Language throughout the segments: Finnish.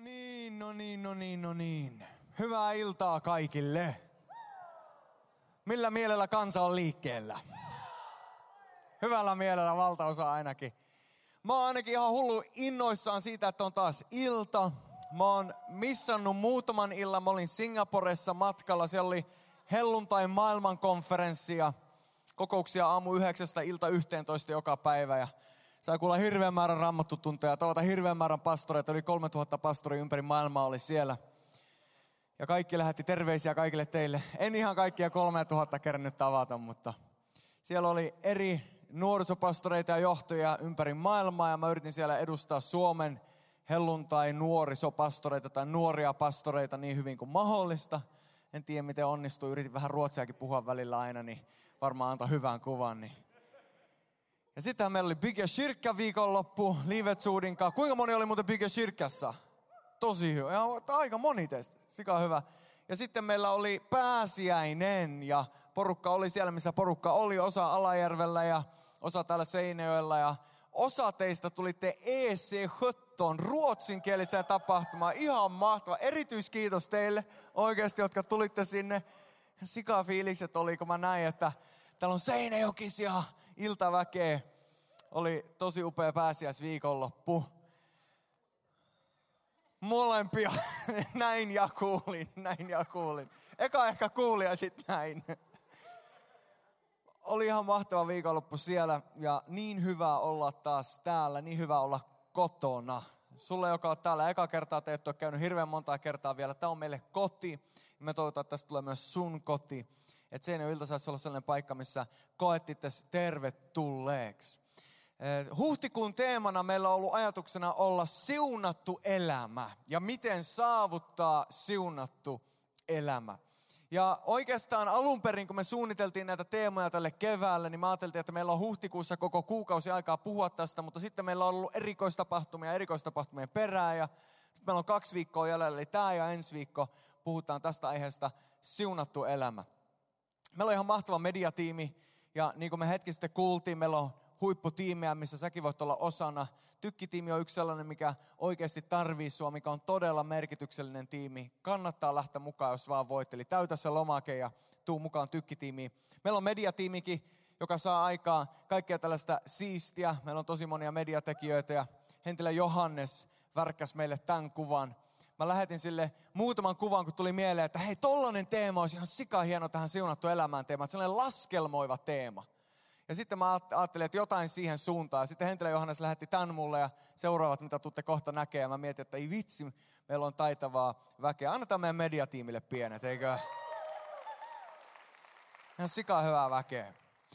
Niin, no niin, no niin, no niin. Hyvää iltaa kaikille. Millä mielellä kansa on liikkeellä? Hyvällä mielellä valtaosa ainakin. Mä oon ainakin ihan hullu innoissaan siitä, että on taas ilta. Mä oon missannut muutaman illan. Mä olin Singaporessa matkalla. Siellä oli helluntai maailmankonferenssi ja kokouksia aamu yhdeksästä ilta 11 joka päivä. Ja sai kuulla hirveän määrän rammattutunteja, tavata hirveän määrän pastoreita. Yli 3000 pastoria ympäri maailmaa oli siellä. Ja kaikki lähetti terveisiä kaikille teille. En ihan kaikkia 3000 kerännyt tavata, mutta siellä oli eri nuorisopastoreita ja johtajia ympäri maailmaa. Ja mä yritin siellä edustaa Suomen helluntai nuorisopastoreita tai nuoria pastoreita niin hyvin kuin mahdollista. En tiedä miten onnistui, yritin vähän ruotsiakin puhua välillä aina, niin varmaan antaa hyvän kuvan. Niin ja sitten meillä oli Bigge Shirkka viikonloppu, Livet Suudinkaan. Kuinka moni oli muuten Bigge Shirkassa? Tosi hyvä. Ja aika moni teistä. Sika hyvä. Ja sitten meillä oli pääsiäinen ja porukka oli siellä, missä porukka oli. Osa Alajärvellä ja osa täällä Seinäjoella. Ja osa teistä tulitte EC17 ruotsinkieliseen tapahtumaan. Ihan mahtava. Erityiskiitos teille oikeasti, jotka tulitte sinne. Sika fiilikset oli, kun mä näin, että täällä on Seinäjokisia iltaväkeä. Oli tosi upea pääsiäisviikonloppu. Molempia. näin ja kuulin, näin ja kuulin. Eka ehkä kuulin ja sitten näin. Oli ihan mahtava viikonloppu siellä ja niin hyvä olla taas täällä, niin hyvä olla kotona. Sulle, joka on täällä eka kertaa, te et ole käynyt hirveän montaa kertaa vielä. Tämä on meille koti. Me toivotaan, että tästä tulee myös sun koti. Että Seinäjoen ilta saisi olla sellainen paikka, missä koet itse tervetulleeksi. Huhtikuun teemana meillä on ollut ajatuksena olla siunattu elämä ja miten saavuttaa siunattu elämä. Ja oikeastaan alun perin, kun me suunniteltiin näitä teemoja tälle keväälle, niin me ajateltiin, että meillä on huhtikuussa koko kuukausi aikaa puhua tästä, mutta sitten meillä on ollut erikoistapahtumia erikoistapahtumien perään ja nyt meillä on kaksi viikkoa jäljellä, eli tämä ja ensi viikko puhutaan tästä aiheesta siunattu elämä. Meillä on ihan mahtava mediatiimi ja niin kuin me hetki sitten kuultiin, meillä on huipputiimejä, missä säkin voit olla osana. Tykkitiimi on yksi sellainen, mikä oikeasti tarvii sua, mikä on todella merkityksellinen tiimi. Kannattaa lähteä mukaan, jos vaan voit. Eli täytä se lomake ja tuu mukaan tykkitiimiin. Meillä on mediatiimikin, joka saa aikaan kaikkea tällaista siistiä. Meillä on tosi monia mediatekijöitä ja Hentilä Johannes värkkäs meille tämän kuvan mä lähetin sille muutaman kuvan, kun tuli mieleen, että hei, tollanen teema olisi ihan sika hieno tähän siunattu elämään teema. Sellainen laskelmoiva teema. Ja sitten mä ajattelin, että jotain siihen suuntaan. Sitten Hentelä Johannes lähetti tämän mulle ja seuraavat, mitä tuutte kohta näkee. Mä mietin, että ei vitsi, meillä on taitavaa väkeä. Annetaan meidän mediatiimille pienet, eikö? Ihan sika hyvää väkeä.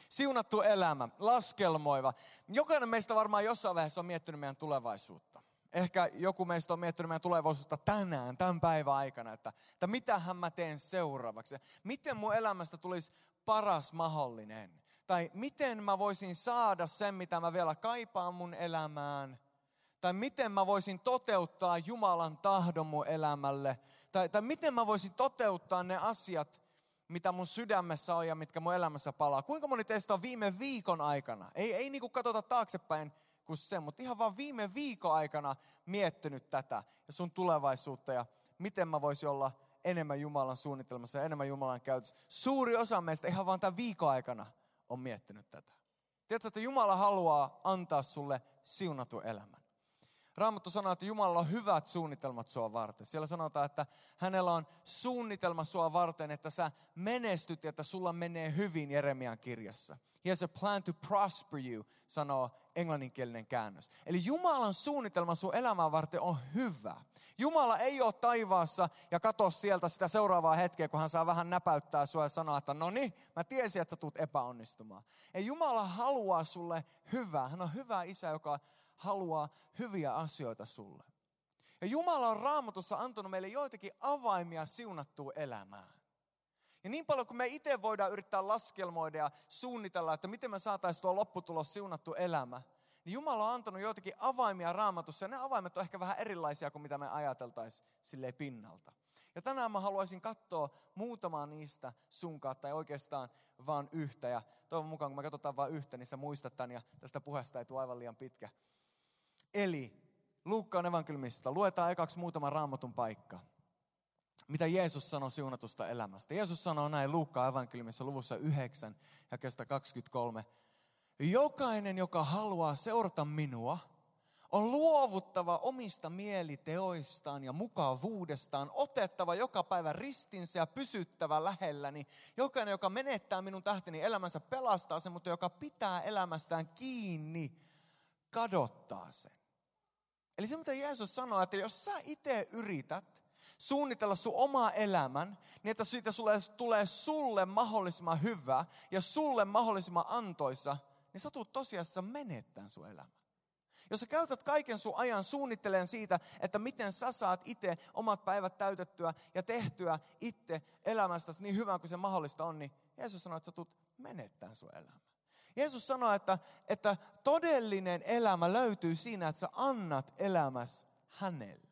Siunattu elämä, laskelmoiva. Jokainen meistä varmaan jossain vaiheessa on miettinyt meidän tulevaisuutta. Ehkä joku meistä on miettinyt meidän tulevaisuutta tänään, tämän päivän aikana, että, että mitähän mä teen seuraavaksi. Miten mun elämästä tulisi paras mahdollinen? Tai miten mä voisin saada sen, mitä mä vielä kaipaan mun elämään? Tai miten mä voisin toteuttaa Jumalan tahdon mun elämälle? Tai, tai miten mä voisin toteuttaa ne asiat, mitä mun sydämessä on ja mitkä mun elämässä palaa. Kuinka moni teistä on viime viikon aikana? Ei, ei niin kuin katsota taaksepäin kuin se, mutta ihan vaan viime viikon aikana miettinyt tätä ja sun tulevaisuutta ja miten mä voisin olla enemmän Jumalan suunnitelmassa ja enemmän Jumalan käytössä. Suuri osa meistä ihan vaan tämän viikon aikana on miettinyt tätä. Tiedätkö, että Jumala haluaa antaa sulle siunatu elämän. Raamattu sanoo, että Jumala on hyvät suunnitelmat sua varten. Siellä sanotaan, että hänellä on suunnitelma sua varten, että sä menestyt ja että sulla menee hyvin Jeremian kirjassa. He has a plan to prosper you, sanoo englanninkielinen käännös. Eli Jumalan suunnitelma sun elämää varten on hyvä. Jumala ei ole taivaassa ja katso sieltä sitä seuraavaa hetkeä, kun hän saa vähän näpäyttää sua ja sanoa, että no niin, mä tiesin, että sä tulet epäonnistumaan. Ei Jumala haluaa sulle hyvää. Hän on hyvä isä, joka haluaa hyviä asioita sulle. Ja Jumala on raamatussa antanut meille joitakin avaimia siunattua elämään. Ja niin paljon kuin me itse voidaan yrittää laskelmoida ja suunnitella, että miten me saataisiin tuo lopputulos siunattu elämä, niin Jumala on antanut joitakin avaimia raamatussa, ja ne avaimet on ehkä vähän erilaisia kuin mitä me ajateltaisiin silleen pinnalta. Ja tänään mä haluaisin katsoa muutamaa niistä sunkaan, tai oikeastaan vaan yhtä. Ja toivon mukaan, kun me katsotaan vain yhtä, niin sä muistat tämän, ja tästä puheesta ei tule aivan liian pitkä. Eli Luukkaan evankeliumista. Luetaan ekaksi muutama raamatun paikka. Mitä Jeesus sanoi siunatusta elämästä. Jeesus sanoo näin Luukkaan evankeliumissa luvussa 9 ja 23. Jokainen, joka haluaa seurata minua, on luovuttava omista mieliteoistaan ja mukavuudestaan, otettava joka päivä ristinsä ja pysyttävä lähelläni. Jokainen, joka menettää minun tähteni elämänsä, pelastaa sen, mutta joka pitää elämästään kiinni, kadottaa sen. Eli se, mitä Jeesus sanoo, että jos sä itse yrität suunnitella sun oma elämän, niin että siitä sulle, tulee sulle mahdollisimman hyvä ja sulle mahdollisimman antoisa, niin sä tulet tosiasiassa menettämään sun elämän. Jos sä käytät kaiken sun ajan suunnittelemaan siitä, että miten sä saat itse omat päivät täytettyä ja tehtyä itse elämästäsi niin hyvän kuin se mahdollista on, niin Jeesus sanoo, että sä tulet menettämään sun elämä. Jeesus sanoi, että, että todellinen elämä löytyy siinä, että sä annat elämässä hänelle.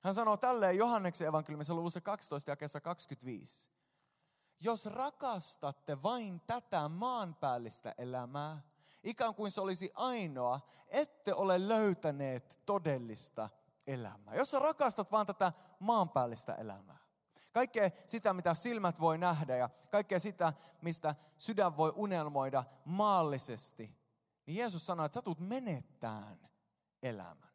Hän sanoo tälleen Johanneksen evankeliumissa luvussa 12 ja kesä 25. Jos rakastatte vain tätä maanpäällistä elämää, ikään kuin se olisi ainoa, ette ole löytäneet todellista elämää. Jos sä rakastat vain tätä maanpäällistä elämää, kaikkea sitä, mitä silmät voi nähdä ja kaikkea sitä, mistä sydän voi unelmoida maallisesti, niin Jeesus sanoi, että sä tulet menettään elämän.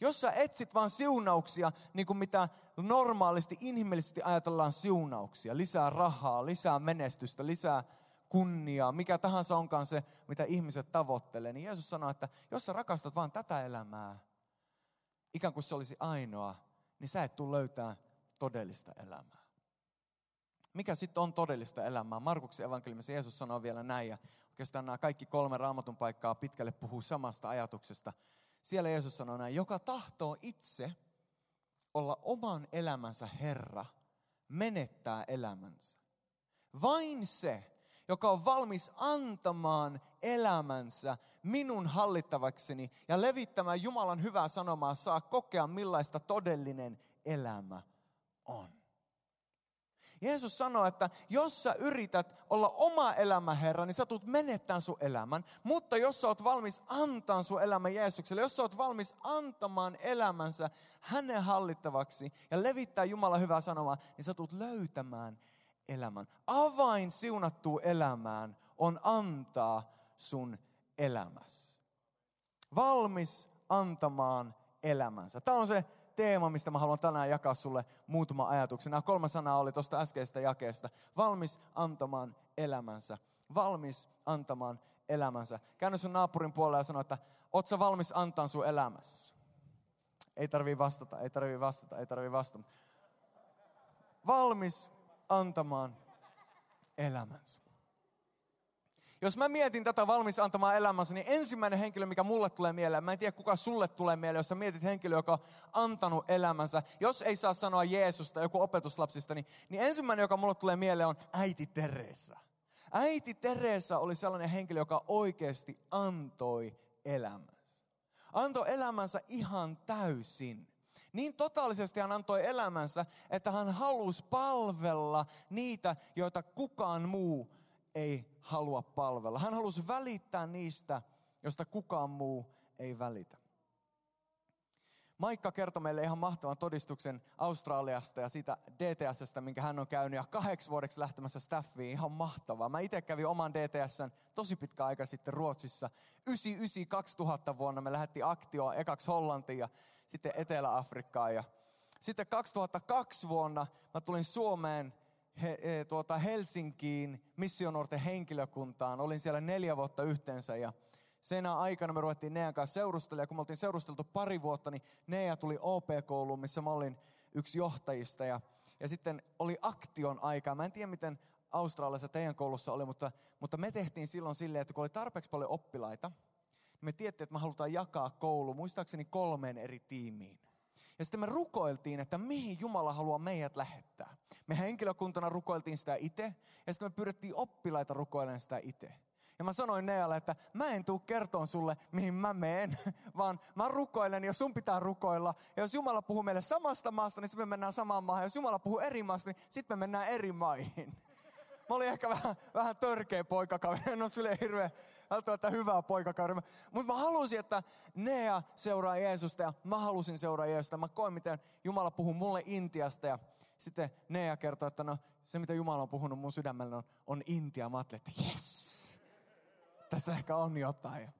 Jos sä etsit vain siunauksia, niin kuin mitä normaalisti, inhimillisesti ajatellaan siunauksia, lisää rahaa, lisää menestystä, lisää kunniaa, mikä tahansa onkaan se, mitä ihmiset tavoittelee, niin Jeesus sanoi, että jos sä rakastat vain tätä elämää, ikään kuin se olisi ainoa, niin sä et tule löytää todellista elämää. Mikä sitten on todellista elämää? Markuksen evankeliumissa Jeesus sanoo vielä näin, ja oikeastaan nämä kaikki kolme raamatun paikkaa pitkälle puhuu samasta ajatuksesta. Siellä Jeesus sanoo näin, joka tahtoo itse olla oman elämänsä Herra, menettää elämänsä. Vain se, joka on valmis antamaan elämänsä minun hallittavakseni ja levittämään Jumalan hyvää sanomaa, saa kokea millaista todellinen elämä on. Jeesus sanoi, että jos sä yrität olla oma elämä Herra, niin sä tulet menettämään sun elämän. Mutta jos sä oot valmis antaa sun elämän Jeesukselle, jos sä oot valmis antamaan elämänsä hänen hallittavaksi ja levittää Jumalan hyvää sanomaa, niin sä tulet löytämään elämän. Avain siunattuun elämään on antaa sun elämässä. Valmis antamaan elämänsä. Tämä on se teema, mistä mä haluan tänään jakaa sulle muutama ajatuksen. Nämä kolme sanaa oli tuosta äskeisestä jakeesta. Valmis antamaan elämänsä. Valmis antamaan elämänsä. Käänny sun naapurin puolelle ja sano, että oot sä valmis antaa sun elämässä? Ei tarvii vastata, ei tarvii vastata, ei tarvii vastata. Valmis antamaan elämänsä. Jos mä mietin tätä valmis antamaan elämänsä, niin ensimmäinen henkilö, mikä mulle tulee mieleen, mä en tiedä kuka sulle tulee mieleen, jos sä mietit henkilöä, joka on antanut elämänsä. Jos ei saa sanoa Jeesusta, joku opetuslapsista, niin, niin ensimmäinen, joka mulle tulee mieleen, on äiti Teresa. Äiti Teresa oli sellainen henkilö, joka oikeasti antoi elämänsä. Antoi elämänsä ihan täysin. Niin totaalisesti hän antoi elämänsä, että hän halusi palvella niitä, joita kukaan muu ei halua palvella. Hän halusi välittää niistä, josta kukaan muu ei välitä. Maikka kertoi meille ihan mahtavan todistuksen Australiasta ja siitä DTSstä, minkä hän on käynyt ja kahdeksi vuodeksi lähtemässä staffiin. Ihan mahtavaa. Mä itse kävin oman DTSn tosi pitkä aika sitten Ruotsissa. 99-2000 vuonna me lähdettiin aktioon ekaksi Hollantiin ja sitten Etelä-Afrikkaan. Ja sitten 2002 vuonna mä tulin Suomeen he, he, tuota Helsinkiin missionuorten henkilökuntaan. Olin siellä neljä vuotta yhteensä ja senä aikana me ruvettiin Nean kanssa seurustella. Ja kun me oltiin seurusteltu pari vuotta, niin Nea tuli OP-kouluun, missä mä olin yksi johtajista. Ja, ja sitten oli aktion aika. Mä en tiedä, miten Australiassa teidän koulussa oli, mutta, mutta me tehtiin silloin silleen, että kun oli tarpeeksi paljon oppilaita, niin me tiedettiin, että me halutaan jakaa koulu, muistaakseni kolmeen eri tiimiin. Ja sitten me rukoiltiin, että mihin Jumala haluaa meidät lähettää. Me henkilökuntana rukoiltiin sitä itse, ja sitten me pyydettiin oppilaita rukoilemaan sitä itse. Ja mä sanoin Nealle, että mä en tuu kertoon sulle, mihin mä meen, vaan mä rukoilen ja sun pitää rukoilla. Ja jos Jumala puhuu meille samasta maasta, niin sitten me mennään samaan maahan. Jos Jumala puhuu eri maasta, niin sitten me mennään eri maihin. Mä olin ehkä vähän, vähän törkeä poikakaveri, en ole sille hirveän välttämättä hyvää poikakauden. Mutta mä halusin, että Nea seuraa Jeesusta ja mä halusin seuraa Jeesusta. Mä koin, miten Jumala puhuu mulle Intiasta ja sitten Nea kertoi, että no se mitä Jumala on puhunut mun sydämellä on, on Intia. Mä ajattelin, että yes, tässä ehkä on jotain.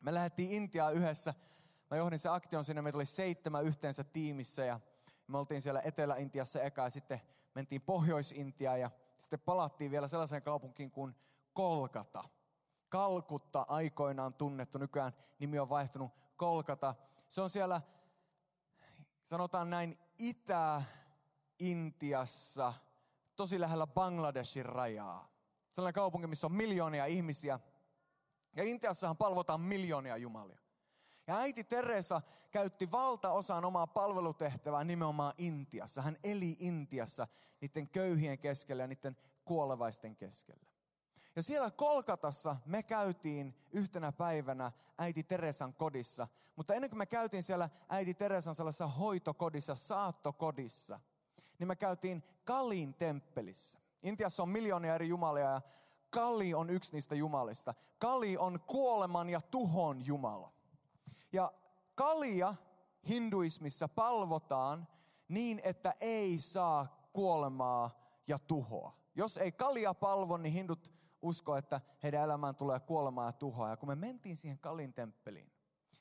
Me lähdettiin Intiaan yhdessä. Mä johdin se aktion sinne, meitä oli seitsemän yhteensä tiimissä ja me oltiin siellä Etelä-Intiassa eka ja sitten mentiin Pohjois-Intiaan ja sitten palattiin vielä sellaiseen kaupunkiin kuin Kolkata. Kalkutta aikoinaan tunnettu, nykyään nimi on vaihtunut Kolkata. Se on siellä, sanotaan näin, Itä-Intiassa, tosi lähellä Bangladeshin rajaa. Sellainen kaupunki, missä on miljoonia ihmisiä. Ja Intiassahan palvotaan miljoonia jumalia. Ja äiti Teresa käytti valtaosan omaa palvelutehtävää nimenomaan Intiassa. Hän eli Intiassa niiden köyhien keskellä ja niiden kuolevaisten keskellä. Ja siellä Kolkatassa me käytiin yhtenä päivänä äiti Teresan kodissa. Mutta ennen kuin me käytiin siellä äiti Teresan sellaisessa hoitokodissa, saattokodissa, niin me käytiin Kalin temppelissä. Intiassa on miljoonia eri jumalia ja Kali on yksi niistä jumalista. Kali on kuoleman ja tuhon jumala. Ja kalia hinduismissa palvotaan niin, että ei saa kuolemaa ja tuhoa. Jos ei kalia palvo, niin hindut usko, että heidän elämään tulee kuolemaa ja tuhoa. Ja kun me mentiin siihen Kalin temppeliin,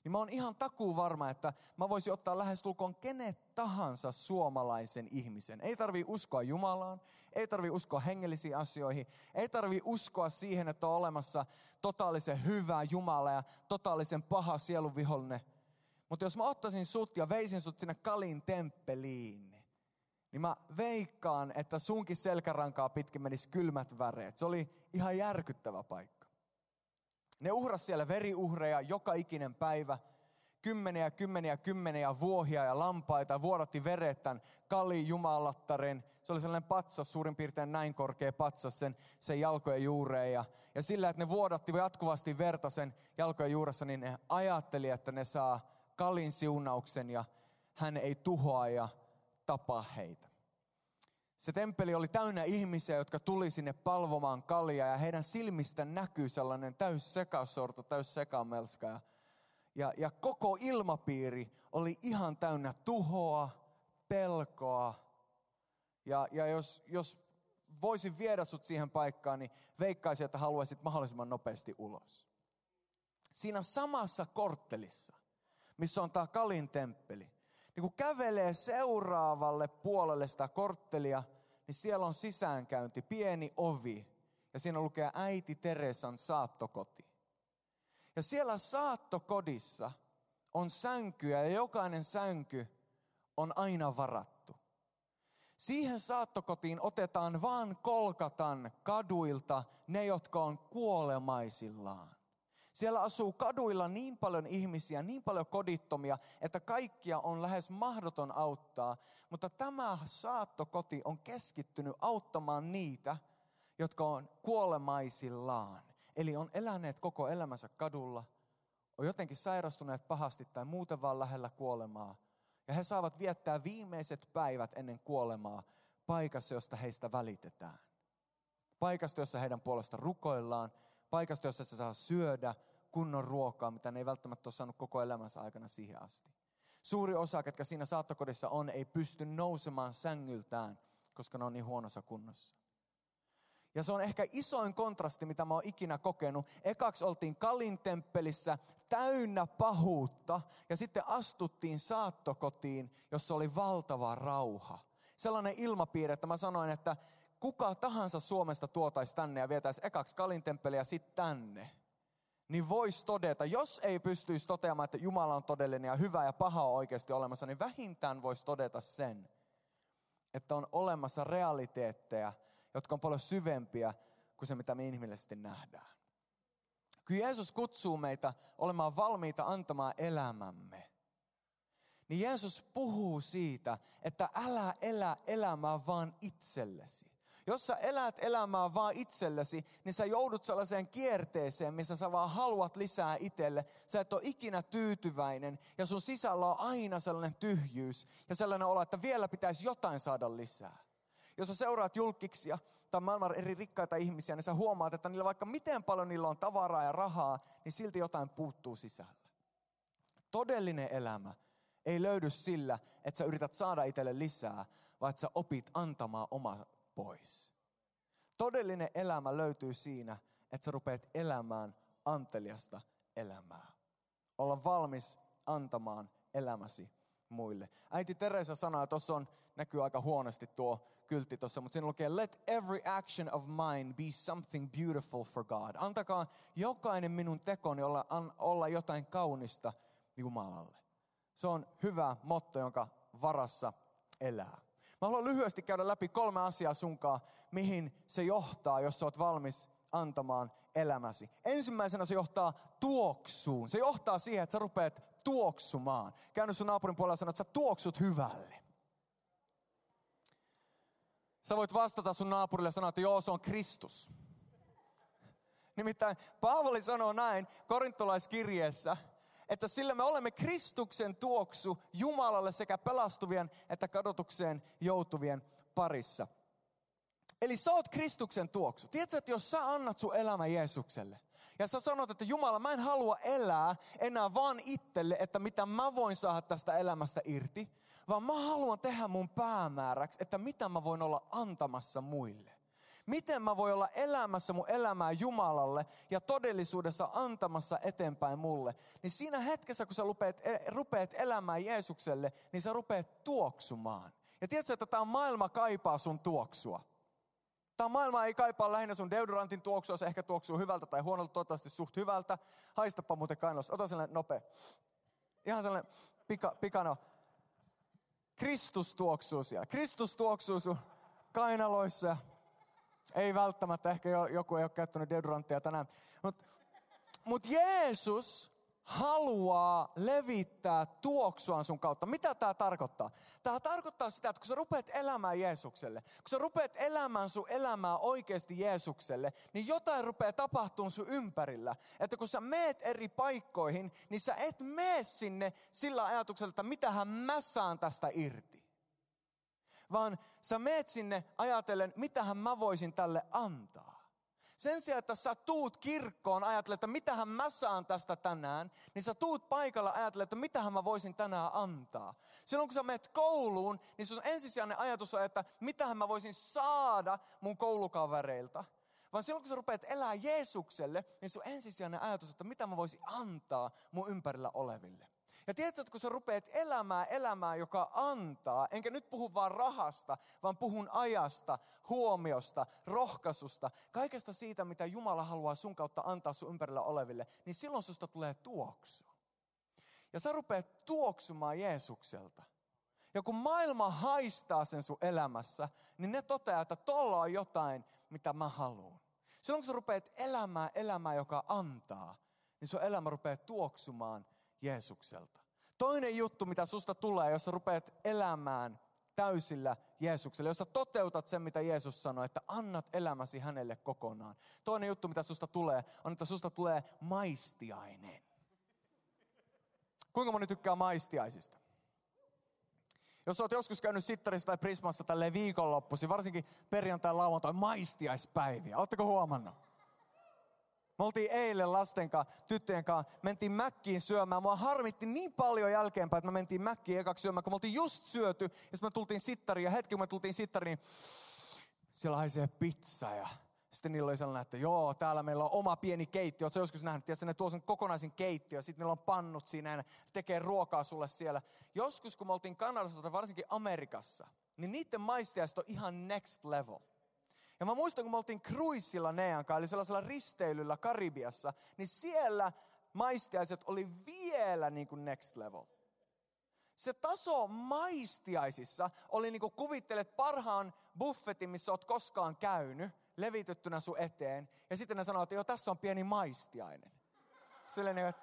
niin mä oon ihan takuu varma, että mä voisin ottaa lähestulkoon kenet tahansa suomalaisen ihmisen. Ei tarvi uskoa Jumalaan, ei tarvi uskoa hengellisiin asioihin, ei tarvi uskoa siihen, että on olemassa totaalisen hyvä Jumala ja totaalisen paha sieluvihollinen. Mutta jos mä ottaisin sut ja veisin sut sinne Kalin temppeliin, niin mä veikkaan, että sunkin selkärankaa pitkin menisi kylmät väreet. Se oli ihan järkyttävä paikka. Ne uhras siellä veriuhreja joka ikinen päivä. Kymmeniä, kymmeniä, kymmeniä vuohia ja lampaita. Vuodatti veret tämän kali jumalattaren. Se oli sellainen patsas, suurin piirtein näin korkea patsas sen, sen jalkojen juureen. Ja, ja sillä, että ne vuodatti jatkuvasti verta sen jalkojen juuressa, niin ne ajatteli, että ne saa kalin siunauksen ja hän ei tuhoa ja tapa heitä. Se temppeli oli täynnä ihmisiä, jotka tuli sinne palvomaan kaljaa ja heidän silmistä näkyy sellainen täys sekasorto, täys sekamelska. Ja, ja, ja koko ilmapiiri oli ihan täynnä tuhoa, pelkoa. Ja, ja jos, jos voisin viedä sut siihen paikkaan, niin veikkaisin, että haluaisit mahdollisimman nopeasti ulos. Siinä samassa korttelissa, missä on tämä Kalin temppeli, niin kun kävelee seuraavalle puolelle sitä korttelia, niin siellä on sisäänkäynti, pieni ovi. Ja siinä lukee äiti Teresan saattokoti. Ja siellä saattokodissa on sänkyjä ja jokainen sänky on aina varattu. Siihen saattokotiin otetaan vaan kolkatan kaduilta ne, jotka on kuolemaisillaan. Siellä asuu kaduilla niin paljon ihmisiä, niin paljon kodittomia, että kaikkia on lähes mahdoton auttaa. Mutta tämä saattokoti on keskittynyt auttamaan niitä, jotka on kuolemaisillaan. Eli on eläneet koko elämänsä kadulla, on jotenkin sairastuneet pahasti tai muuten vaan lähellä kuolemaa. Ja he saavat viettää viimeiset päivät ennen kuolemaa paikassa, josta heistä välitetään. Paikasta, jossa heidän puolesta rukoillaan paikasta, jossa se saa syödä kunnon ruokaa, mitä ne ei välttämättä ole saanut koko elämänsä aikana siihen asti. Suuri osa, ketkä siinä saattokodissa on, ei pysty nousemaan sängyltään, koska ne on niin huonossa kunnossa. Ja se on ehkä isoin kontrasti, mitä mä oon ikinä kokenut. Ekaksi oltiin Kalin temppelissä täynnä pahuutta ja sitten astuttiin saattokotiin, jossa oli valtava rauha. Sellainen ilmapiiri, että mä sanoin, että kuka tahansa Suomesta tuotaisi tänne ja vietäisi ekaksi Kalintemppeliä ja sitten tänne, niin voisi todeta, jos ei pystyisi toteamaan, että Jumala on todellinen ja hyvä ja paha on oikeasti olemassa, niin vähintään voisi todeta sen, että on olemassa realiteetteja, jotka on paljon syvempiä kuin se, mitä me inhimillisesti nähdään. Kyllä Jeesus kutsuu meitä olemaan valmiita antamaan elämämme, niin Jeesus puhuu siitä, että älä elä elämää vaan itsellesi. Jos sä elät elämää vaan itsellesi, niin sä joudut sellaiseen kierteeseen, missä sä vaan haluat lisää itselle. Sä et ole ikinä tyytyväinen ja sun sisällä on aina sellainen tyhjyys ja sellainen olo, että vielä pitäisi jotain saada lisää. jos sä seuraat julkiksia tai maailman eri rikkaita ihmisiä, niin sä huomaat, että niillä vaikka miten paljon niillä on tavaraa ja rahaa, niin silti jotain puuttuu sisällä. Todellinen elämä ei löydy sillä, että sä yrität saada itselle lisää, vaan että sä opit antamaan oma pois. Todellinen elämä löytyy siinä, että sä rupeat elämään anteliasta elämää. Olla valmis antamaan elämäsi muille. Äiti Teresa sanoi, että tuossa on, näkyy aika huonosti tuo kyltti tuossa, mutta siinä lukee, let every action of mine be something beautiful for God. Antakaa jokainen minun tekoni olla, an, olla jotain kaunista Jumalalle. Se on hyvä motto, jonka varassa elää. Mä haluan lyhyesti käydä läpi kolme asiaa sunkaan, mihin se johtaa, jos sä oot valmis antamaan elämäsi. Ensimmäisenä se johtaa tuoksuun. Se johtaa siihen, että sä rupeat tuoksumaan. Käynyt sun naapurin puolella ja sanot, että sä tuoksut hyvälle. Sä voit vastata sun naapurille ja sanoa, että joo, se on Kristus. Nimittäin Paavali sanoo näin korintolaiskirjeessä, että sillä me olemme Kristuksen tuoksu Jumalalle sekä pelastuvien että kadotukseen joutuvien parissa. Eli sä oot Kristuksen tuoksu. Tiedätkö, että jos sä annat sun elämä Jeesukselle ja sä sanot, että Jumala, mä en halua elää enää vaan itselle, että mitä mä voin saada tästä elämästä irti, vaan mä haluan tehdä mun päämääräksi, että mitä mä voin olla antamassa muille. Miten mä voin olla elämässä mun elämää Jumalalle ja todellisuudessa antamassa eteenpäin mulle. Niin siinä hetkessä, kun sä rupeat, e, rupeat elämään Jeesukselle, niin sä rupeat tuoksumaan. Ja tiedätkö, että tämä maailma kaipaa sun tuoksua. Tämä maailma ei kaipaa lähinnä sun deodorantin tuoksua, se ehkä tuoksuu hyvältä tai huonolta, toivottavasti suht hyvältä. Haistapa muuten kainos, ota sellainen nopea. Ihan sellainen pika, pikano. Kristus tuoksuu siellä. Kristus tuoksuu sun kainaloissa. Ei välttämättä, ehkä joku ei ole käyttänyt deodoranttia tänään. Mutta mut Jeesus haluaa levittää tuoksuaan sun kautta. Mitä tämä tarkoittaa? Tämä tarkoittaa sitä, että kun sä rupeat elämään Jeesukselle, kun sä rupeat elämään sun elämää oikeasti Jeesukselle, niin jotain rupeaa tapahtumaan sun ympärillä. Että kun sä meet eri paikkoihin, niin sä et mene sinne sillä ajatuksella, että mitähän mä saan tästä irti. Vaan sä meet sinne ajatellen, mitähän mä voisin tälle antaa. Sen sijaan, että sä tuut kirkkoon ajatellen, että mitähän mä saan tästä tänään, niin sä tuut paikalla ajatellen, että mitähän mä voisin tänään antaa. Silloin kun sä menet kouluun, niin sun ensisijainen ajatus on, että mitähän mä voisin saada mun koulukavereilta. Vaan silloin kun sä rupeat elää Jeesukselle, niin sun ensisijainen ajatus on, että mitä mä voisin antaa mun ympärillä oleville. Ja tiedätkö, että kun sä rupeat elämään elämää, joka antaa, enkä nyt puhu vaan rahasta, vaan puhun ajasta, huomiosta, rohkaisusta, kaikesta siitä, mitä Jumala haluaa sun kautta antaa sun ympärillä oleville, niin silloin susta tulee tuoksu. Ja sä rupeat tuoksumaan Jeesukselta. Ja kun maailma haistaa sen sun elämässä, niin ne toteaa, että tolla on jotain, mitä mä haluan. Silloin kun sä rupeat elämään elämää, joka antaa, niin sun elämä rupeaa tuoksumaan Jeesukselta. Toinen juttu, mitä susta tulee, jos sä rupeat elämään täysillä Jeesukselle, jos sä toteutat sen, mitä Jeesus sanoi, että annat elämäsi hänelle kokonaan. Toinen juttu, mitä susta tulee, on, että susta tulee maistiainen. Kuinka moni tykkää maistiaisista? Jos olet joskus käynyt Sittarissa tai Prismassa tälle viikonloppuisin, varsinkin perjantai, lauantai, maistiaispäiviä. Oletteko huomannut? Me oltiin eilen lasten kanssa, tyttöjen kanssa, mentiin mäkkiin syömään. Mua harmitti niin paljon jälkeenpäin, että me mentiin mäkkiin ekaksi syömään, kun me oltiin just syöty. Ja sitten me tultiin sittariin ja hetki kun me tultiin sittariin, niin siellä haisee pizza ja sitten niillä oli sellainen, että joo, täällä meillä on oma pieni keittiö. Oletko joskus nähnyt, että ne tuo sen kokonaisen keittiö. Sitten niillä on pannut siinä ja tekee ruokaa sulle siellä. Joskus kun me oltiin Kanadassa tai varsinkin Amerikassa, niin niiden maistiaiset on ihan next level. Ja mä muistan, kun me oltiin kruisilla Neankaan, eli sellaisella risteilyllä Karibiassa, niin siellä maistiaiset oli vielä niin kuin next level. Se taso maistiaisissa oli niin kuin kuvittelet parhaan buffetin, missä oot koskaan käynyt, levitettynä sun eteen. Ja sitten ne sanoo, että joo, tässä on pieni maistiainen. Sellainen, että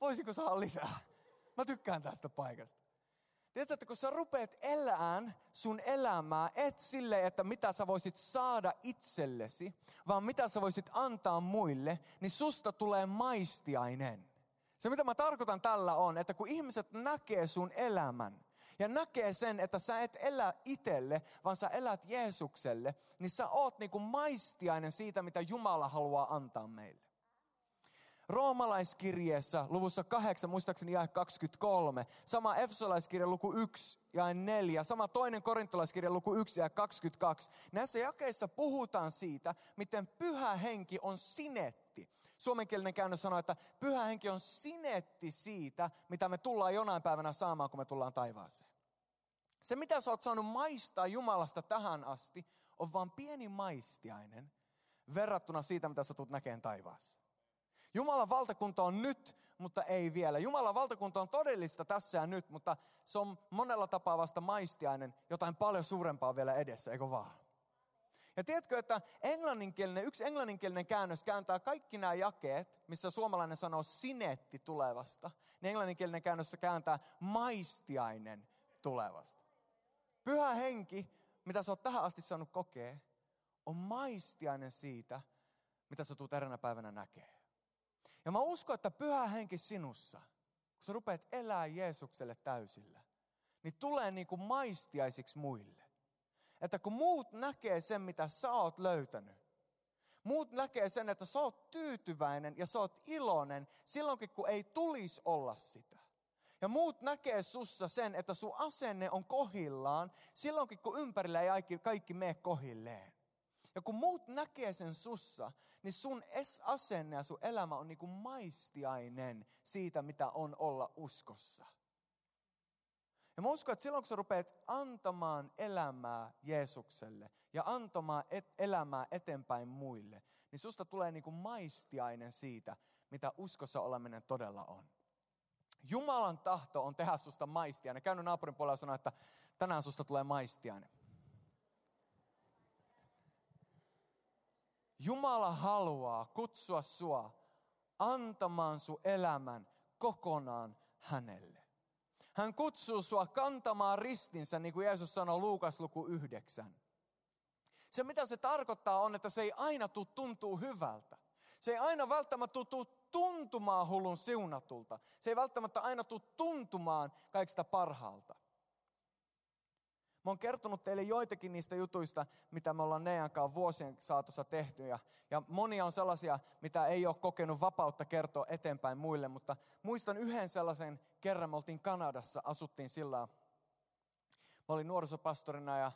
voisiko saada lisää? Mä tykkään tästä paikasta. Tiedätkö, että kun sä rupeat elämään sun elämää, et sille, että mitä sä voisit saada itsellesi, vaan mitä sä voisit antaa muille, niin susta tulee maistiainen. Se mitä mä tarkoitan tällä on, että kun ihmiset näkee sun elämän ja näkee sen, että sä et elä itselle, vaan sä elät Jeesukselle, niin sä oot niin kuin maistiainen siitä, mitä Jumala haluaa antaa meille. Roomalaiskirjeessä luvussa 8, muistaakseni jae 23, sama Efesolaiskirja luku 1 ja 4, sama toinen korintolaiskirja luku 1 ja 22. Näissä jakeissa puhutaan siitä, miten pyhä henki on sinetti. Suomenkielinen käännös sanoo, että pyhä henki on sinetti siitä, mitä me tullaan jonain päivänä saamaan, kun me tullaan taivaaseen. Se, mitä sä oot saanut maistaa Jumalasta tähän asti, on vain pieni maistiainen verrattuna siitä, mitä sä tulet näkemään taivaassa. Jumalan valtakunta on nyt, mutta ei vielä. Jumalan valtakunta on todellista tässä ja nyt, mutta se on monella tapaa vasta maistiainen, jotain paljon suurempaa vielä edessä, eikö vaan? Ja tiedätkö, että englanninkielinen, yksi englanninkielinen käännös kääntää kaikki nämä jakeet, missä suomalainen sanoo sinetti tulevasta, niin englanninkielinen käännös kääntää maistiainen tulevasta. Pyhä henki, mitä sä oot tähän asti saanut kokea, on maistiainen siitä, mitä sä tulet eräänä päivänä näkee. Ja mä uskon, että pyhä henki sinussa, kun sä rupeat elää Jeesukselle täysillä, niin tulee niin kuin maistiaisiksi muille. Että kun muut näkee sen, mitä sä oot löytänyt, muut näkee sen, että sä oot tyytyväinen ja sä oot iloinen silloinkin, kun ei tulisi olla sitä. Ja muut näkee sussa sen, että sun asenne on kohillaan silloinkin, kun ympärillä ei kaikki mene kohilleen. Ja kun muut näkee sen sussa, niin sun asenne ja sun elämä on niin kuin maistiainen siitä, mitä on olla uskossa. Ja mä uskon, että silloin kun sä rupeat antamaan elämää Jeesukselle ja antamaan et, elämää eteenpäin muille, niin susta tulee niin kuin maistiainen siitä, mitä uskossa oleminen todella on. Jumalan tahto on tehdä susta maistiainen. Käynyt naapurin puolella ja sanoa, että tänään susta tulee maistiainen. Jumala haluaa kutsua sua antamaan sun elämän kokonaan hänelle. Hän kutsuu sua kantamaan ristinsä, niin kuin Jeesus sanoi Luukas luku yhdeksän. Se mitä se tarkoittaa on, että se ei aina tule tuntuu hyvältä. Se ei aina välttämättä tule tuntumaan hullun siunatulta. Se ei välttämättä aina tule tuntumaan kaikista parhaalta. Mä oon kertonut teille joitakin niistä jutuista, mitä me ollaan Nean kanssa vuosien saatossa tehty. Ja, ja monia on sellaisia, mitä ei ole kokenut vapautta kertoa eteenpäin muille. Mutta muistan yhden sellaisen kerran, me oltiin Kanadassa, asuttiin sillä Mä olin nuorisopastorina ja,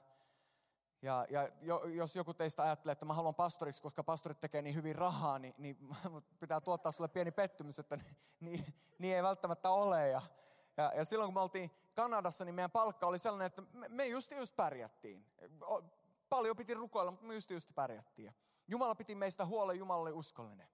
ja, ja jos joku teistä ajattelee, että mä haluan pastoriksi, koska pastorit tekee niin hyvin rahaa, niin, niin pitää tuottaa sulle pieni pettymys, että niin, niin ei välttämättä ole. Ja, ja, ja silloin kun me oltiin Kanadassa, niin meidän palkka oli sellainen, että me, me just just pärjättiin. Paljon piti rukoilla, mutta me just just pärjättiin. Jumala piti meistä huolen, Jumala oli uskollinen.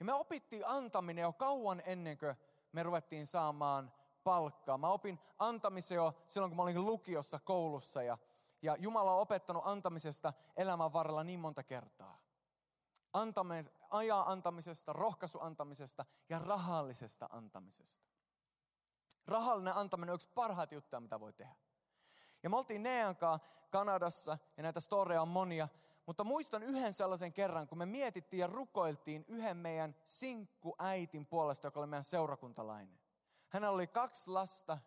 Ja me opittiin antaminen jo kauan ennen kuin me ruvettiin saamaan palkkaa. Mä opin antamisen jo silloin, kun mä olin lukiossa koulussa. Ja, ja Jumala on opettanut antamisesta elämän varrella niin monta kertaa. Antame, ajaa antamisesta, rohkaisu antamisesta ja rahallisesta antamisesta. Rahallinen antaminen on yksi parhaita juttuja, mitä voi tehdä. Ja me oltiin Neankaan Kanadassa, ja näitä storeja on monia, mutta muistan yhden sellaisen kerran, kun me mietittiin ja rukoiltiin yhden meidän sinkkuäitin puolesta, joka oli meidän seurakuntalainen. Hänellä oli kaksi lasta,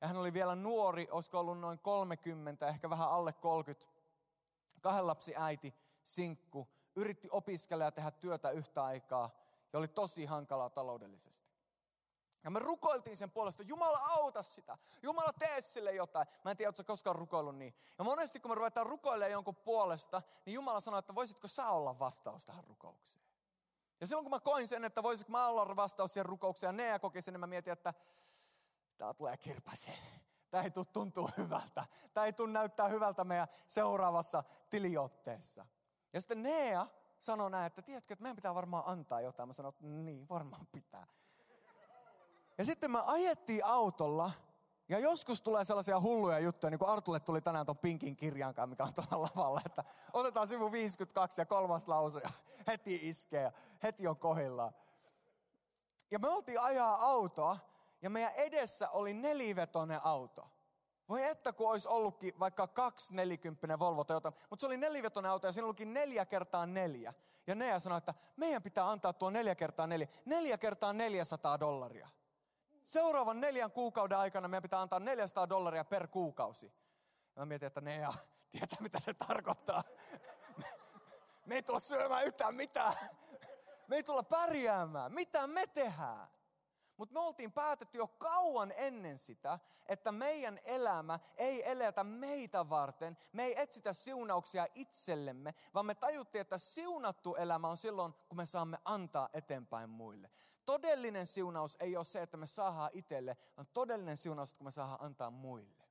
ja hän oli vielä nuori, olisiko ollut noin 30, ehkä vähän alle 30. Kahden lapsi äiti, sinkku, yritti opiskella ja tehdä työtä yhtä aikaa, ja oli tosi hankalaa taloudellisesti. Ja me rukoiltiin sen puolesta, Jumala auta sitä, Jumala tee sille jotain. Mä en tiedä, ootko koskaan rukoillut niin. Ja monesti kun me ruvetaan rukoilemaan jonkun puolesta, niin Jumala sanoo, että voisitko sä olla vastaus tähän rukoukseen. Ja silloin kun mä koin sen, että voisitko mä olla vastaus siihen rukoukseen, ja Nea koki sen, niin mä mietin, että tää tulee kirpaseen. Tämä ei tule tuntua hyvältä. Tämä ei tule näyttää hyvältä meidän seuraavassa tiliotteessa. Ja sitten Nea sanoi näin, että tiedätkö, että meidän pitää varmaan antaa jotain. Mä sanoin, että niin, varmaan pitää. Ja sitten me ajettiin autolla, ja joskus tulee sellaisia hulluja juttuja, niin kuin Artulle tuli tänään tuon Pinkin kirjankaan, mikä on tuolla lavalla, että otetaan sivu 52 ja kolmas lause ja heti iskee ja heti on kohillaan. Ja me oltiin ajaa autoa, ja meidän edessä oli nelivetoinen auto. Voi että kun olisi ollutkin vaikka kaksi nelikymppinen Volvo Toyota, mutta se oli nelivetoinen auto ja siinä olikin neljä kertaa neljä. Ja Nea sanoi, että meidän pitää antaa tuo neljä kertaa neljä, neljä kertaa 400 dollaria. Seuraavan neljän kuukauden aikana meidän pitää antaa 400 dollaria per kuukausi. Ja mä mietin, että ne ja, tiedätkö mitä se tarkoittaa? Me, me ei tulla syömään yhtään mitään. Me ei tulla pärjäämään. Mitä me tehdään? Mutta me oltiin päätetty jo kauan ennen sitä, että meidän elämä ei eletä meitä varten. Me ei etsitä siunauksia itsellemme, vaan me tajuttiin, että siunattu elämä on silloin, kun me saamme antaa eteenpäin muille. Todellinen siunaus ei ole se, että me saadaan itselle, vaan todellinen siunaus, kun me saadaan antaa muille.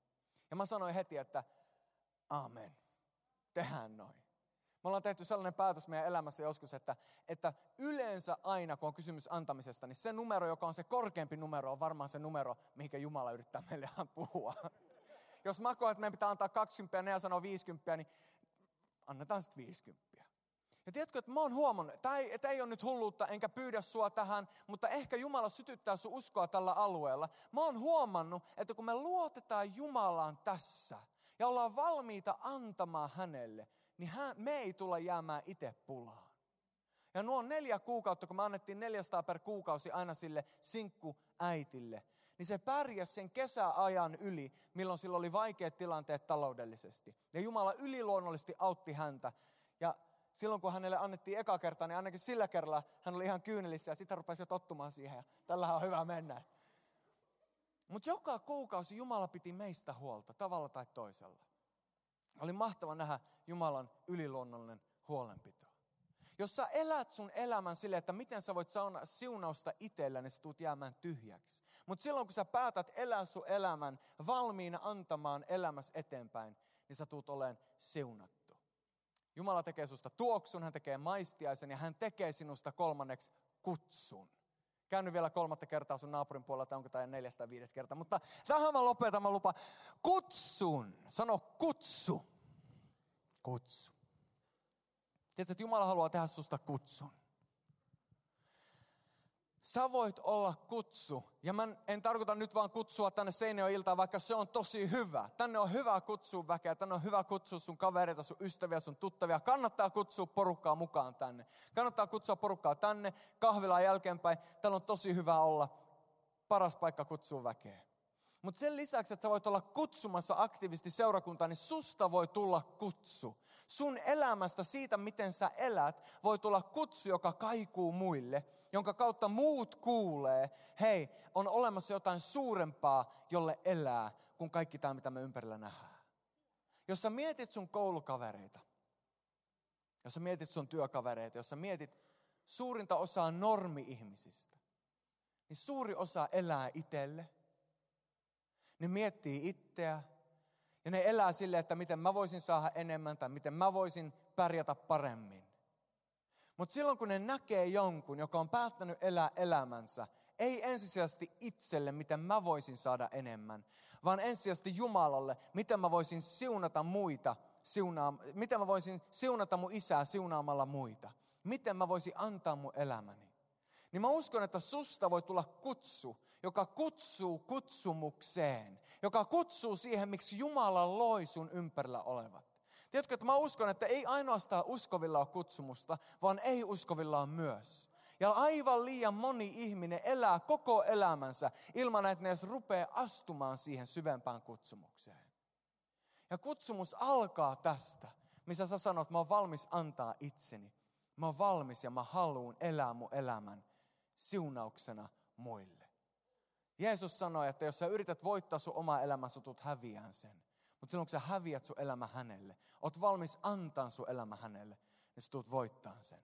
Ja mä sanoin heti, että amen, tehdään noin. Me ollaan tehty sellainen päätös meidän elämässä joskus, että, että yleensä aina kun on kysymys antamisesta, niin se numero, joka on se korkeampi numero, on varmaan se numero, mihinkä Jumala yrittää meille puhua. Jos mä koen, että meidän pitää antaa 20 ja ne sanoo 50, niin annetaan sitten 50. Ja tiedätkö, että mä oon huomannut, tämä ei, tämä ei ole nyt hulluutta, enkä pyydä sua tähän, mutta ehkä Jumala sytyttää sun uskoa tällä alueella. Mä oon huomannut, että kun me luotetaan Jumalaan tässä ja ollaan valmiita antamaan hänelle, niin hän, me ei tulla jäämään itse pulaan. Ja nuo neljä kuukautta, kun me annettiin 400 per kuukausi aina sille sinkku äitille, niin se pärjäsi sen kesäajan yli, milloin sillä oli vaikeat tilanteet taloudellisesti. Ja Jumala yliluonnollisesti autti häntä. Ja silloin kun hänelle annettiin eka kerta, niin ainakin sillä kerralla hän oli ihan kyynelissä ja sitten rupesi jo tottumaan siihen. Ja tällähän on hyvä mennä. Mutta joka kuukausi Jumala piti meistä huolta, tavalla tai toisella. Oli mahtava nähdä Jumalan yliluonnollinen huolenpito. Jos sä elät sun elämän sille, että miten sä voit saada siunausta itsellä, niin sä tulet jäämään tyhjäksi. Mutta silloin kun sä päätät elää sun elämän valmiina antamaan elämässä eteenpäin, niin sä tulet olemaan siunattu. Jumala tekee susta tuoksun, hän tekee maistiaisen ja hän tekee sinusta kolmanneksi kutsun. Käänny vielä kolmatta kertaa sun naapurin puolella, tai onko tämä neljäs tai viides kerta. Mutta tähän mä lopetan, mä lupaan. Kutsun. Sano kutsu. Kutsu. Tiedätkö, että Jumala haluaa tehdä susta kutsun. Sä voit olla kutsu. Ja mä en tarkoita nyt vaan kutsua tänne Seinäjoen iltaan, vaikka se on tosi hyvä. Tänne on hyvä kutsua väkeä, tänne on hyvä kutsua sun kavereita, sun ystäviä, sun tuttavia. Kannattaa kutsua porukkaa mukaan tänne. Kannattaa kutsua porukkaa tänne kahvilaan jälkeenpäin. Täällä on tosi hyvä olla. Paras paikka kutsua väkeä. Mutta sen lisäksi, että sä voit olla kutsumassa aktiivisesti seurakuntaa, niin susta voi tulla kutsu. Sun elämästä, siitä miten sä elät, voi tulla kutsu, joka kaikuu muille, jonka kautta muut kuulee, hei, on olemassa jotain suurempaa, jolle elää, kuin kaikki tämä, mitä me ympärillä nähdään. Jos sä mietit sun koulukavereita, jos sä mietit sun työkavereita, jos sä mietit suurinta osaa normi-ihmisistä, niin suuri osa elää itselle – ne miettii itseä ja ne elää sille, että miten mä voisin saada enemmän tai miten mä voisin pärjätä paremmin. Mutta silloin kun ne näkee jonkun, joka on päättänyt elää elämänsä, ei ensisijaisesti itselle, miten mä voisin saada enemmän, vaan ensisijaisesti Jumalalle, miten mä voisin siunata muita, siunaa, miten mä voisin siunata mun isää siunaamalla muita. Miten mä voisin antaa mun elämäni. Niin mä uskon, että susta voi tulla kutsu, joka kutsuu kutsumukseen. Joka kutsuu siihen, miksi Jumala loi sun ympärillä olevat. Tiedätkö, että mä uskon, että ei ainoastaan uskovilla ole kutsumusta, vaan ei-uskovilla on myös. Ja aivan liian moni ihminen elää koko elämänsä ilman, että ne edes rupeaa astumaan siihen syvempään kutsumukseen. Ja kutsumus alkaa tästä, missä sä sanot, mä oon valmis antaa itseni. Mä oon valmis ja mä haluan elää mun elämän siunauksena muille. Jeesus sanoi, että jos sä yrität voittaa sun oma elämässä, tulet häviään sen. Mutta silloin kun sä häviät sun elämä hänelle, oot valmis antaa sun elämä hänelle, niin sä tulet voittaa sen.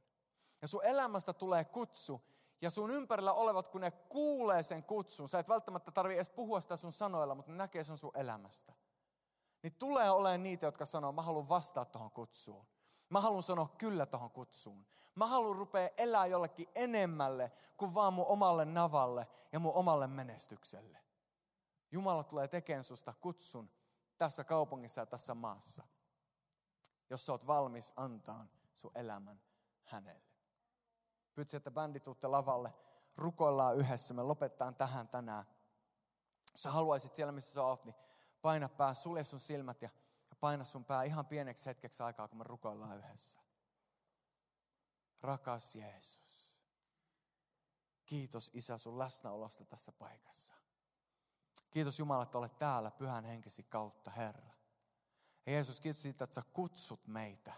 Ja sun elämästä tulee kutsu, ja sun ympärillä olevat, kun ne kuulee sen kutsun, sä et välttämättä tarvi edes puhua sitä sun sanoilla, mutta ne näkee sen sun elämästä. Niin tulee olemaan niitä, jotka sanoo, mä haluan vastata tuohon kutsuun. Mä haluan sanoa kyllä tuohon kutsuun. Mä haluan rupea elää jollekin enemmälle kuin vaan mun omalle navalle ja mun omalle menestykselle. Jumala tulee tekemään susta kutsun tässä kaupungissa ja tässä maassa, jos sä oot valmis antaa sun elämän hänelle. Pyytäisin, että bändit tuutte lavalle, rukoillaan yhdessä, me lopetetaan tähän tänään. Jos sä haluaisit siellä, missä sä oot, niin paina pää, sulje sun silmät ja paina sun pää ihan pieneksi hetkeksi aikaa, kun me rukoillaan yhdessä. Rakas Jeesus, Kiitos Isä sun läsnäolosta tässä paikassa. Kiitos Jumala, että olet täällä pyhän henkesi kautta, Herra. Ja Jeesus, kiitos siitä, että sä kutsut meitä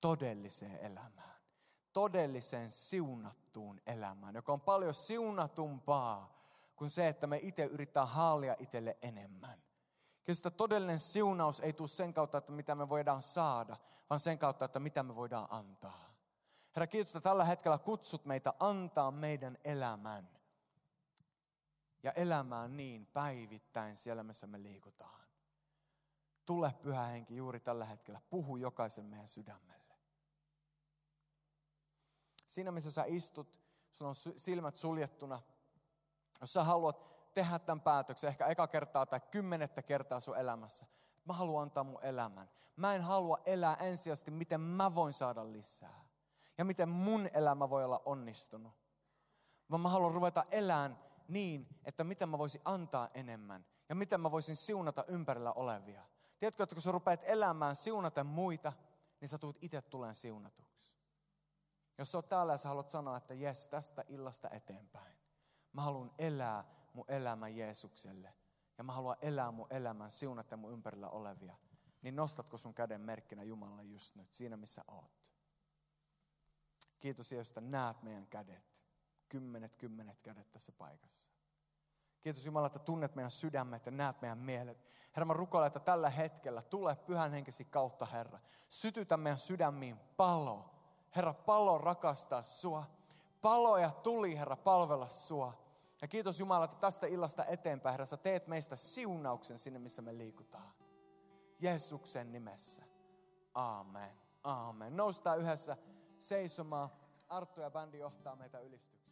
todelliseen elämään. Todelliseen siunattuun elämään, joka on paljon siunatumpaa kuin se, että me itse yritetään haalia itselle enemmän. Että todellinen siunaus ei tule sen kautta, että mitä me voidaan saada, vaan sen kautta, että mitä me voidaan antaa. Herra, kiitos, että tällä hetkellä kutsut meitä antaa meidän elämän. Ja elämään niin päivittäin siellä, missä me liikutaan. Tule pyhä henki juuri tällä hetkellä. Puhu jokaisen meidän sydämelle. Siinä, missä sä istut, sulla on silmät suljettuna. Jos sä haluat tehdä tämän päätöksen ehkä eka kertaa tai kymmenettä kertaa sun elämässä. Mä haluan antaa mun elämän. Mä en halua elää ensisijaisesti, miten mä voin saada lisää. Ja miten mun elämä voi olla onnistunut. Vaan mä haluan ruveta elämään niin, että miten mä voisin antaa enemmän. Ja miten mä voisin siunata ympärillä olevia. Tiedätkö, että kun sä rupeat elämään siunaten muita, niin sä tulet itse tuleen siunatuksi. Jos sä oot täällä ja sä haluat sanoa, että jes, tästä illasta eteenpäin. Mä haluan elää mun elämän Jeesukselle. Ja mä haluan elää mun elämän siunaten mun ympärillä olevia. Niin nostatko sun käden merkkinä Jumalalle just nyt, siinä missä oot. Kiitos Jeesus, että näet meidän kädet. Kymmenet, kymmenet kädet tässä paikassa. Kiitos Jumala, että tunnet meidän sydämet ja näet meidän mielet. Herra, mä rukoilen, että tällä hetkellä tule pyhän henkesi kautta, Herra. Sytytä meidän sydämiin palo. Herra, palo rakastaa sua. Palo ja tuli, Herra, palvella sua. Ja kiitos Jumala, että tästä illasta eteenpäin, Herra, sä teet meistä siunauksen sinne, missä me liikutaan. Jeesuksen nimessä. Aamen. Aamen. Noustaan yhdessä seisomaan. Arttu ja bändi johtaa meitä ylistykseen.